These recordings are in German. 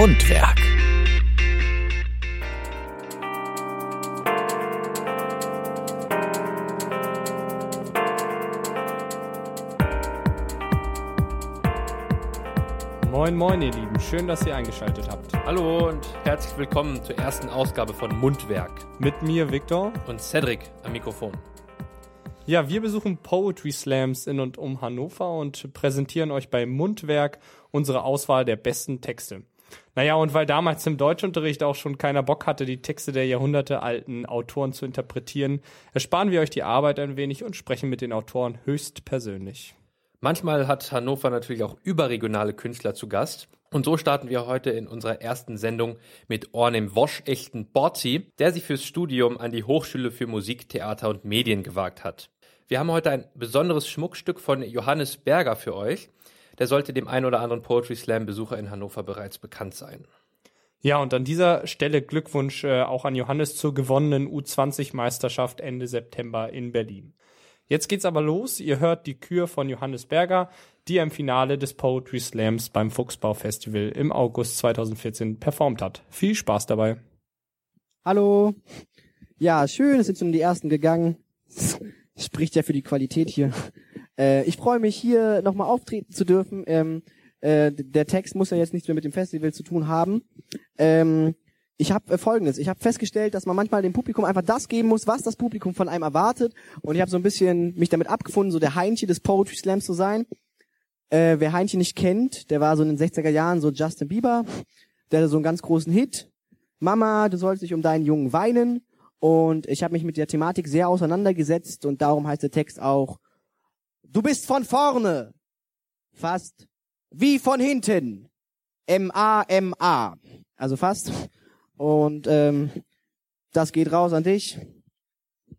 Mundwerk. Moin moin ihr Lieben, schön, dass ihr eingeschaltet habt. Hallo und herzlich willkommen zur ersten Ausgabe von Mundwerk Mit mir Victor. und Cedric am Mikrofon. Ja, wir besuchen Poetry Slams in und um Hannover und präsentieren euch bei Mundwerk unsere Auswahl der besten Texte. Naja, und weil damals im Deutschunterricht auch schon keiner Bock hatte, die Texte der jahrhundertealten Autoren zu interpretieren, ersparen wir euch die Arbeit ein wenig und sprechen mit den Autoren höchstpersönlich. Manchmal hat Hannover natürlich auch überregionale Künstler zu Gast. Und so starten wir heute in unserer ersten Sendung mit Ornem Wosch-echten Borzi, der sich fürs Studium an die Hochschule für Musik, Theater und Medien gewagt hat. Wir haben heute ein besonderes Schmuckstück von Johannes Berger für euch. Der sollte dem ein oder anderen Poetry Slam Besucher in Hannover bereits bekannt sein. Ja, und an dieser Stelle Glückwunsch äh, auch an Johannes zur gewonnenen U20-Meisterschaft Ende September in Berlin. Jetzt geht's aber los. Ihr hört die Kür von Johannes Berger, die er im Finale des Poetry Slams beim Fuchsbau Festival im August 2014 performt hat. Viel Spaß dabei. Hallo. Ja, schön, es sind schon die ersten gegangen. Spricht ja für die Qualität hier. Äh, ich freue mich hier nochmal auftreten zu dürfen. Ähm, äh, der Text muss ja jetzt nichts mehr mit dem Festival zu tun haben. Ähm, ich habe äh, folgendes, ich habe festgestellt, dass man manchmal dem Publikum einfach das geben muss, was das Publikum von einem erwartet. Und ich habe so ein bisschen mich damit abgefunden, so der Heinche des Poetry Slams zu sein. Äh, wer Heinche nicht kennt, der war so in den 60er Jahren so Justin Bieber. Der hatte so einen ganz großen Hit. Mama, du sollst dich um deinen Jungen weinen. Und ich habe mich mit der Thematik sehr auseinandergesetzt und darum heißt der Text auch, du bist von vorne, fast wie von hinten, M-A-M-A, also fast. Und ähm, das geht raus an dich,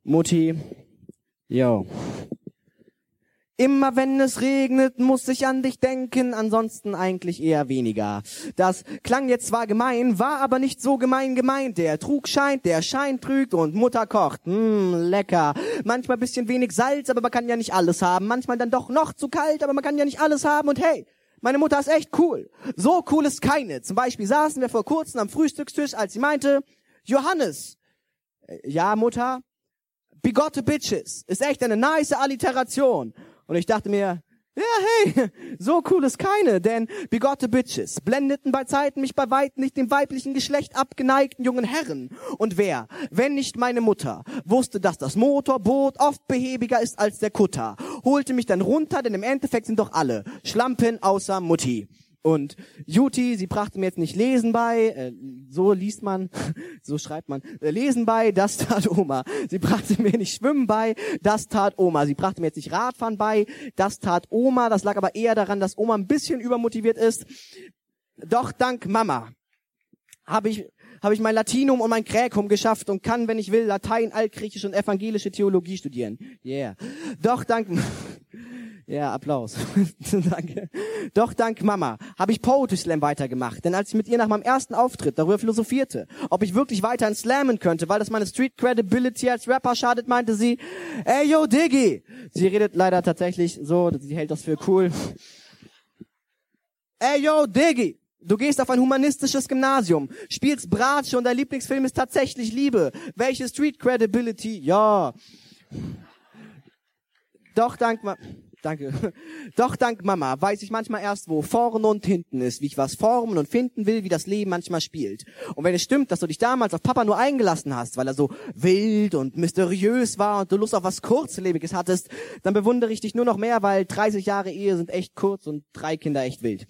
Mutti. Yo. Immer wenn es regnet, muss ich an dich denken, ansonsten eigentlich eher weniger. Das klang jetzt zwar gemein, war aber nicht so gemein gemeint. Der Trug scheint, der Schein trügt und Mutter kocht. Mmm, lecker. Manchmal bisschen wenig Salz, aber man kann ja nicht alles haben. Manchmal dann doch noch zu kalt, aber man kann ja nicht alles haben. Und hey, meine Mutter ist echt cool. So cool ist keine. Zum Beispiel saßen wir vor kurzem am Frühstückstisch, als sie meinte, Johannes, äh, ja Mutter, bigotte Bitches, ist echt eine nice Alliteration. Und ich dachte mir, ja, hey, so cool ist keine, denn bigotte Bitches blendeten bei Zeiten mich bei weitem nicht dem weiblichen Geschlecht abgeneigten jungen Herren. Und wer, wenn nicht meine Mutter, wusste, dass das Motorboot oft behäbiger ist als der Kutter, holte mich dann runter, denn im Endeffekt sind doch alle Schlampen außer Mutti. Und Juti, sie brachte mir jetzt nicht Lesen bei, äh, so liest man, so schreibt man, äh, Lesen bei, das tat Oma. Sie brachte mir nicht Schwimmen bei, das tat Oma. Sie brachte mir jetzt nicht Radfahren bei, das tat Oma. Das lag aber eher daran, dass Oma ein bisschen übermotiviert ist. Doch dank Mama habe ich habe ich mein Latinum und mein Kräkum geschafft und kann, wenn ich will, Latein, Altgriechisch und evangelische Theologie studieren. Yeah. Doch dank ja, Applaus. Danke. Doch dank Mama habe ich Poetry Slam weitergemacht. Denn als ich mit ihr nach meinem ersten Auftritt darüber philosophierte, ob ich wirklich weiterhin slammen könnte, weil das meine Street Credibility als Rapper schadet, meinte sie, ey yo Diggy. Sie redet leider tatsächlich so, sie hält das für cool. Ey yo Diggy. Du gehst auf ein humanistisches Gymnasium, spielst Bratsche und dein Lieblingsfilm ist tatsächlich Liebe. Welche Street Credibility? Ja. Doch dank Mama. Danke. Doch dank Mama weiß ich manchmal erst, wo vorne und hinten ist, wie ich was formen und finden will, wie das Leben manchmal spielt. Und wenn es stimmt, dass du dich damals auf Papa nur eingelassen hast, weil er so wild und mysteriös war und du Lust auf was Kurzlebiges hattest, dann bewundere ich dich nur noch mehr, weil 30 Jahre Ehe sind echt kurz und drei Kinder echt wild.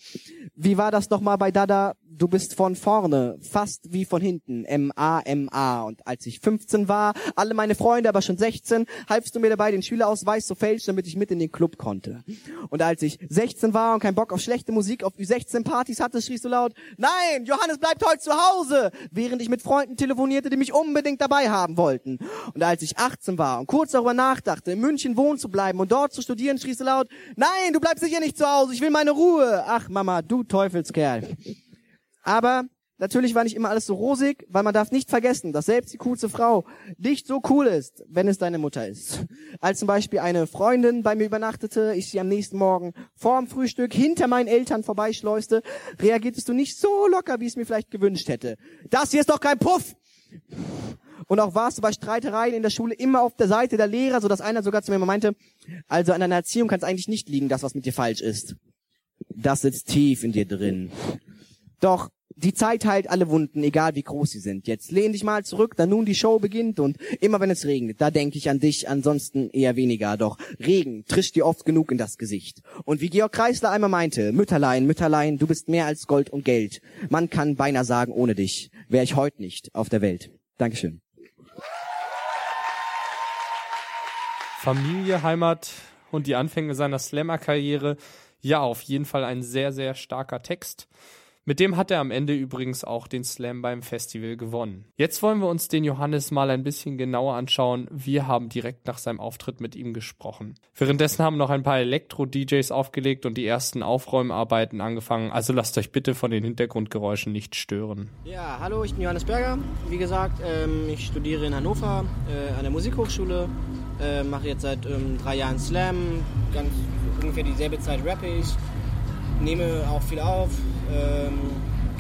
Wie war das nochmal bei Dada? Du bist von vorne, fast wie von hinten. M-A-M-A. Und als ich 15 war, alle meine Freunde aber schon 16, halfst du mir dabei, den Schülerausweis zu fälschen, damit ich mit in den Club konnte. Und als ich 16 war und keinen Bock auf schlechte Musik auf die 16 Partys hatte, schriest du laut, nein, Johannes bleibt heute zu Hause, während ich mit Freunden telefonierte, die mich unbedingt dabei haben wollten. Und als ich 18 war und kurz darüber nachdachte, in München wohnen zu bleiben und dort zu studieren, schriest du laut, nein, du bleibst sicher nicht zu Hause, ich will meine Ruhe. Ach Mama, du Teufelskerl. Aber natürlich war nicht immer alles so rosig, weil man darf nicht vergessen, dass selbst die coolste Frau nicht so cool ist, wenn es deine Mutter ist. Als zum Beispiel eine Freundin bei mir übernachtete, ich sie am nächsten Morgen vorm Frühstück hinter meinen Eltern vorbeischleuste, reagiertest du nicht so locker, wie ich es mir vielleicht gewünscht hätte. Das hier ist doch kein Puff! Und auch warst du bei Streitereien in der Schule immer auf der Seite der Lehrer, sodass einer sogar zu mir meinte, also an deiner Erziehung kann es eigentlich nicht liegen, das, was mit dir falsch ist. Das sitzt tief in dir drin. Doch die Zeit heilt alle Wunden, egal wie groß sie sind. Jetzt lehn dich mal zurück, da nun die Show beginnt und immer wenn es regnet, da denke ich an dich, ansonsten eher weniger. Doch Regen trischt dir oft genug in das Gesicht. Und wie Georg Kreisler einmal meinte, Mütterlein, Mütterlein, du bist mehr als Gold und Geld. Man kann beinahe sagen, ohne dich wäre ich heute nicht auf der Welt. Dankeschön. Familie, Heimat und die Anfänge seiner Slammer-Karriere. Ja, auf jeden Fall ein sehr, sehr starker Text. Mit dem hat er am Ende übrigens auch den Slam beim Festival gewonnen. Jetzt wollen wir uns den Johannes mal ein bisschen genauer anschauen. Wir haben direkt nach seinem Auftritt mit ihm gesprochen. Währenddessen haben noch ein paar Elektro-DJs aufgelegt und die ersten Aufräumarbeiten angefangen. Also lasst euch bitte von den Hintergrundgeräuschen nicht stören. Ja, hallo, ich bin Johannes Berger. Wie gesagt, ähm, ich studiere in Hannover äh, an der Musikhochschule. Äh, mache jetzt seit ähm, drei Jahren Slam. Ganz ungefähr dieselbe Zeit rappe ich. Nehme auch viel auf, ähm,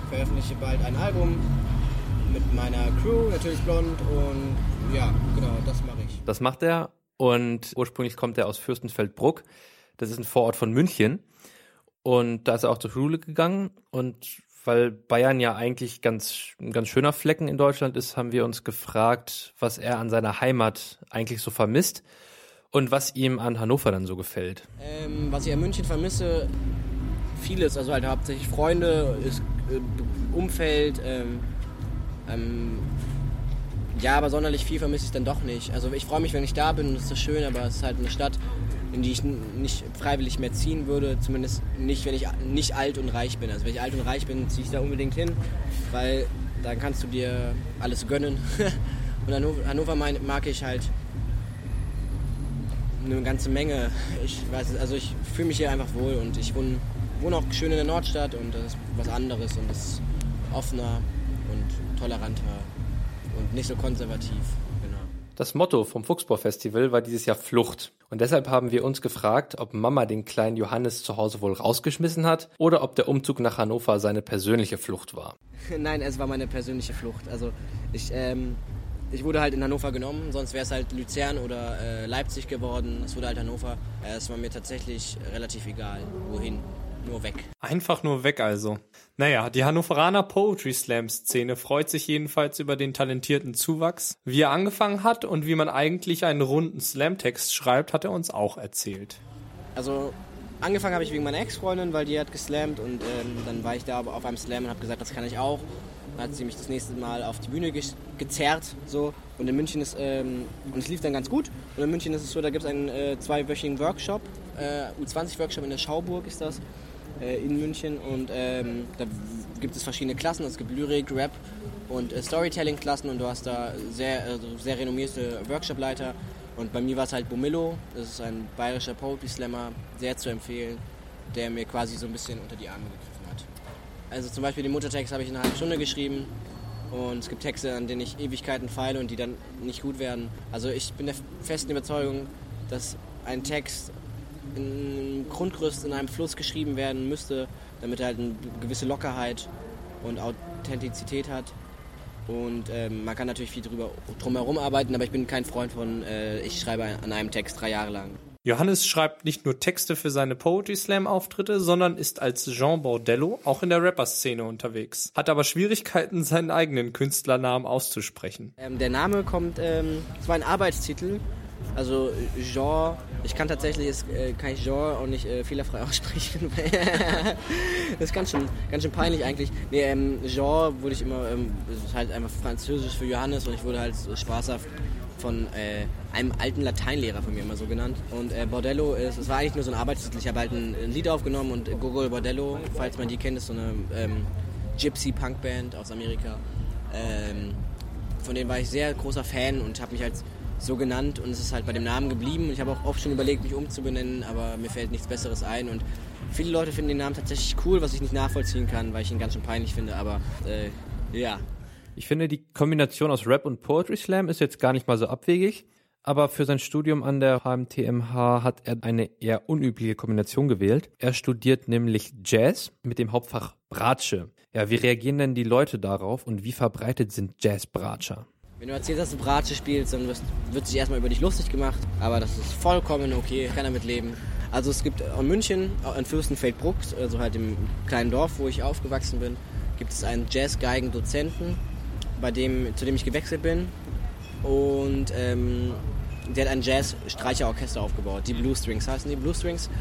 veröffentliche bald ein Album mit meiner Crew, natürlich blond und ja, genau, das mache ich. Das macht er und ursprünglich kommt er aus Fürstenfeldbruck. Das ist ein Vorort von München und da ist er auch zur Schule gegangen und weil Bayern ja eigentlich ganz, ein ganz schöner Flecken in Deutschland ist, haben wir uns gefragt, was er an seiner Heimat eigentlich so vermisst und was ihm an Hannover dann so gefällt. Ähm, was ich an München vermisse, vieles, also halt hauptsächlich Freunde, ist, äh, Umfeld, ähm, ähm, ja, aber sonderlich viel vermisse ich dann doch nicht. Also ich freue mich, wenn ich da bin, das ist schön, aber es ist halt eine Stadt, in die ich nicht freiwillig mehr ziehen würde, zumindest nicht, wenn ich nicht alt und reich bin. Also wenn ich alt und reich bin, ziehe ich da unbedingt hin, weil dann kannst du dir alles gönnen. und Hannover, Hannover mag ich halt eine ganze Menge. Ich weiß, also ich fühle mich hier einfach wohl und ich wohne wohne auch schön in der Nordstadt und das ist was anderes und ist offener und toleranter und nicht so konservativ. Genau. Das Motto vom Fuchsbau Festival war dieses Jahr Flucht. Und deshalb haben wir uns gefragt, ob Mama den kleinen Johannes zu Hause wohl rausgeschmissen hat oder ob der Umzug nach Hannover seine persönliche Flucht war. Nein, es war meine persönliche Flucht. Also ich, ähm, ich wurde halt in Hannover genommen, sonst wäre es halt Luzern oder äh, Leipzig geworden. Es wurde halt Hannover. Äh, es war mir tatsächlich relativ egal, wohin nur weg. Einfach nur weg also. Naja, die Hannoveraner Poetry Slam Szene freut sich jedenfalls über den talentierten Zuwachs. Wie er angefangen hat und wie man eigentlich einen runden Slam-Text schreibt, hat er uns auch erzählt. Also angefangen habe ich wegen meiner Ex-Freundin, weil die hat geslammt und ähm, dann war ich da auf einem Slam und habe gesagt, das kann ich auch. Dann hat sie mich das nächste Mal auf die Bühne ge gezerrt so und in München ist ähm, und es lief dann ganz gut und in München ist es so, da gibt es einen äh, zweiwöchigen Workshop, äh, U20 Workshop in der Schauburg ist das in München und ähm, da gibt es verschiedene Klassen. Es gibt Lyrik, Rap und äh, Storytelling-Klassen und du hast da sehr, also sehr renommierte Workshop-Leiter. Und bei mir war es halt Bomillo, das ist ein bayerischer Poetry Slammer, sehr zu empfehlen, der mir quasi so ein bisschen unter die Arme gegriffen hat. Also zum Beispiel den Muttertext habe ich in einer halben Stunde geschrieben und es gibt Texte, an denen ich Ewigkeiten feile und die dann nicht gut werden. Also ich bin der festen Überzeugung, dass ein Text in Grundgerüst in einem Fluss geschrieben werden müsste, damit er halt eine gewisse Lockerheit und Authentizität hat. Und ähm, man kann natürlich viel drüber drumherum arbeiten, aber ich bin kein Freund von, äh, ich schreibe an einem Text drei Jahre lang. Johannes schreibt nicht nur Texte für seine Poetry Slam Auftritte, sondern ist als Jean Bordello auch in der Rapper-Szene unterwegs. Hat aber Schwierigkeiten, seinen eigenen Künstlernamen auszusprechen. Ähm, der Name kommt, ähm, es war ein Arbeitstitel also Genre, ich kann tatsächlich, äh, kann ich Genre auch nicht äh, fehlerfrei aussprechen. das ist ganz schön, ganz schön peinlich eigentlich. Nee, ähm, Genre wurde ich immer, ähm, ist halt einfach französisch für Johannes und ich wurde halt spaßhaft von äh, einem alten Lateinlehrer von mir immer so genannt. Und äh, Bordello ist, es war eigentlich nur so ein Arbeitstitel. Ich habe halt ein, ein, Lied aufgenommen und Gogol Bordello, falls man die kennt, ist so eine ähm, Gypsy-Punk-Band aus Amerika. Ähm, von denen war ich sehr großer Fan und habe mich als so genannt und es ist halt bei dem Namen geblieben. Ich habe auch oft schon überlegt, mich umzubenennen, aber mir fällt nichts Besseres ein und viele Leute finden den Namen tatsächlich cool, was ich nicht nachvollziehen kann, weil ich ihn ganz schön peinlich finde, aber äh, Ja. Ich finde, die Kombination aus Rap und Poetry Slam ist jetzt gar nicht mal so abwegig. Aber für sein Studium an der HMTMH hat er eine eher unübliche Kombination gewählt. Er studiert nämlich Jazz mit dem Hauptfach Bratsche. Ja, wie reagieren denn die Leute darauf und wie verbreitet sind Jazz-Bratscher? Wenn du erzählst, dass du Bratsche spielst, dann wirst, wird sich erstmal über dich lustig gemacht, aber das ist vollkommen okay, kann damit leben. Also es gibt in München, in Fürstenfeldbruck, also halt im kleinen Dorf, wo ich aufgewachsen bin, gibt es einen Jazz-Geigen-Dozenten, dem, zu dem ich gewechselt bin. Und ähm, der hat ein Jazz-Streicherorchester aufgebaut. Die Blue Strings heißen die Blue Strings.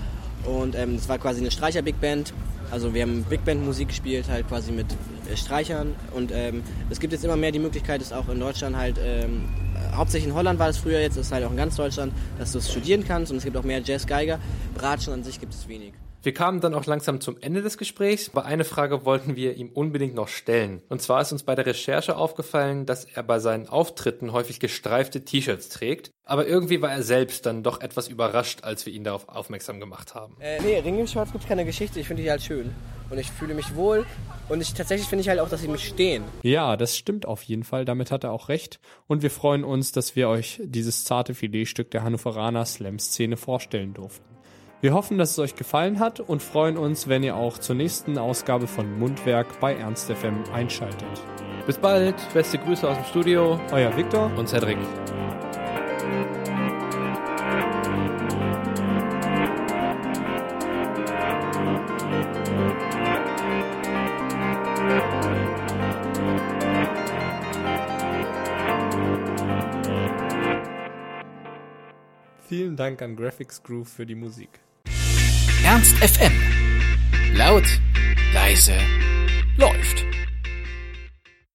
Und ähm, das war quasi eine Streicher-Big Band. Also wir haben Big Band Musik gespielt, halt quasi mit äh, Streichern. Und ähm, es gibt jetzt immer mehr die Möglichkeit, dass auch in Deutschland halt, ähm, hauptsächlich in Holland war das früher, jetzt ist es halt auch in ganz Deutschland, dass du es studieren kannst. Und es gibt auch mehr Jazz-Geiger. Bratschen an sich gibt es wenig. Wir kamen dann auch langsam zum Ende des Gesprächs, aber eine Frage wollten wir ihm unbedingt noch stellen. Und zwar ist uns bei der Recherche aufgefallen, dass er bei seinen Auftritten häufig gestreifte T-Shirts trägt. Aber irgendwie war er selbst dann doch etwas überrascht, als wir ihn darauf aufmerksam gemacht haben. Äh, nee, Ringelshorts gibt keine Geschichte. Ich finde die halt schön. Und ich fühle mich wohl. Und ich, tatsächlich finde ich halt auch, dass sie mich stehen. Ja, das stimmt auf jeden Fall. Damit hat er auch recht. Und wir freuen uns, dass wir euch dieses zarte Filetstück der Hannoveraner Slam-Szene vorstellen durften. Wir hoffen, dass es euch gefallen hat und freuen uns, wenn ihr auch zur nächsten Ausgabe von Mundwerk bei Ernst FM einschaltet. Bis bald, beste Grüße aus dem Studio. Euer Viktor und Cedric. Vielen Dank an Graphics Groove für die Musik. Ernst FM. Laut, leise, läuft.